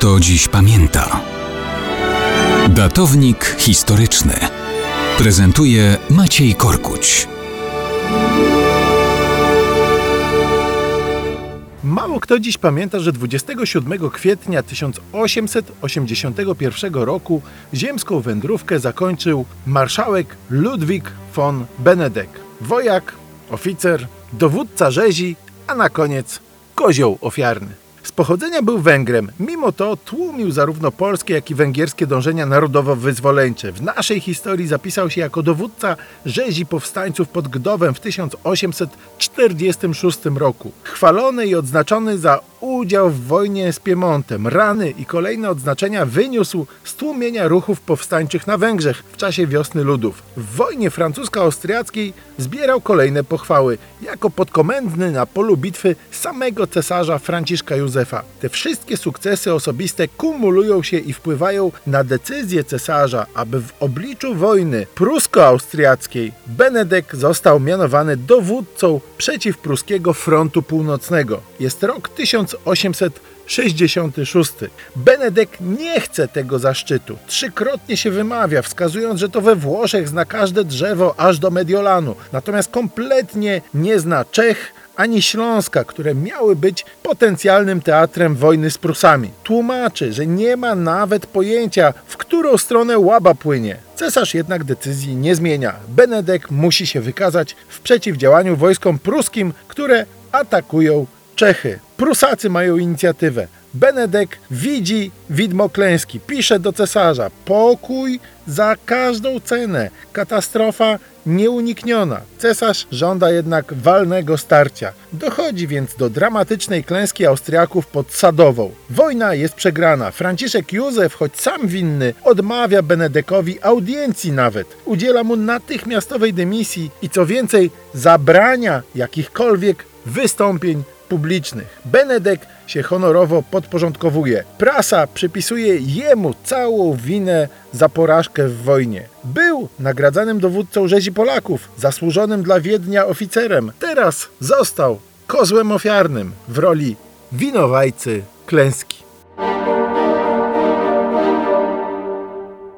kto dziś pamięta. Datownik historyczny prezentuje Maciej Korkuć. Mało kto dziś pamięta, że 27 kwietnia 1881 roku ziemską wędrówkę zakończył marszałek Ludwik von Benedek. Wojak, oficer, dowódca rzezi, a na koniec kozioł ofiarny. Z pochodzenia był Węgrem, mimo to tłumił zarówno polskie, jak i węgierskie dążenia narodowo-wyzwoleńcze. W naszej historii zapisał się jako dowódca rzezi powstańców pod Gdowem w 1846 roku. Chwalony i odznaczony za udział w wojnie z Piemontem, rany i kolejne odznaczenia wyniósł z tłumienia ruchów powstańczych na Węgrzech w czasie wiosny ludów. W wojnie francusko-austriackiej zbierał kolejne pochwały, jako podkomendny na polu bitwy samego cesarza Franciszka Józefa. Te wszystkie sukcesy osobiste kumulują się i wpływają na decyzję cesarza, aby w obliczu wojny prusko-austriackiej Benedek został mianowany dowódcą przeciwpruskiego frontu północnego. Jest rok 1866. Benedek nie chce tego zaszczytu. Trzykrotnie się wymawia, wskazując, że to we Włoszech zna każde drzewo aż do Mediolanu. Natomiast kompletnie nie zna Czech, ani Śląska, które miały być potencjalnym teatrem wojny z Prusami. Tłumaczy, że nie ma nawet pojęcia, w którą stronę łaba płynie. Cesarz jednak decyzji nie zmienia. Benedek musi się wykazać w przeciwdziałaniu wojskom pruskim, które atakują Czechy. Prusacy mają inicjatywę. Benedek widzi widmo klęski, pisze do cesarza: pokój za każdą cenę, katastrofa nieunikniona. Cesarz żąda jednak walnego starcia. Dochodzi więc do dramatycznej klęski Austriaków pod Sadową. Wojna jest przegrana. Franciszek Józef, choć sam winny, odmawia Benedekowi audiencji nawet. Udziela mu natychmiastowej dymisji i co więcej, zabrania jakichkolwiek wystąpień publicznych. Benedek się honorowo podporządkowuje. Prasa przypisuje jemu całą winę za porażkę w wojnie. Był nagradzanym dowódcą rzezi Polaków, zasłużonym dla Wiednia oficerem. Teraz został kozłem ofiarnym w roli winowajcy klęski.